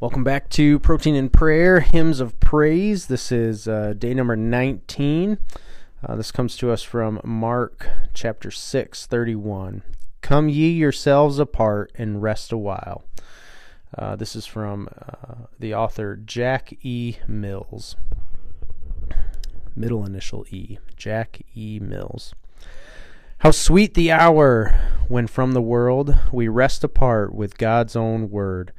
Welcome back to Protein and Prayer, Hymns of Praise. This is uh, day number 19. Uh, this comes to us from Mark chapter 6, 31. Come ye yourselves apart and rest a while. Uh, this is from uh, the author Jack E. Mills. Middle initial E. Jack E. Mills. How sweet the hour when from the world we rest apart with God's own word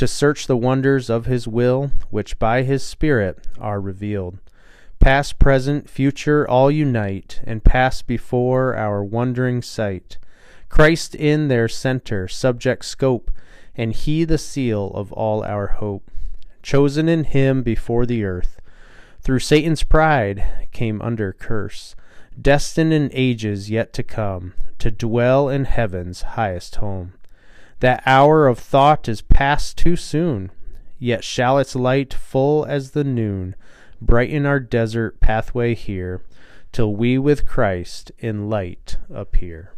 to search the wonders of his will, which by his Spirit are revealed. Past, present, future, all unite, and pass before our wondering sight. Christ in their center, subject scope, and he the seal of all our hope. Chosen in him before the earth, through Satan's pride came under curse, destined in ages yet to come, to dwell in heaven's highest home. That hour of thought is past too soon, yet shall its light full as the noon brighten our desert pathway here, till we with Christ in light appear.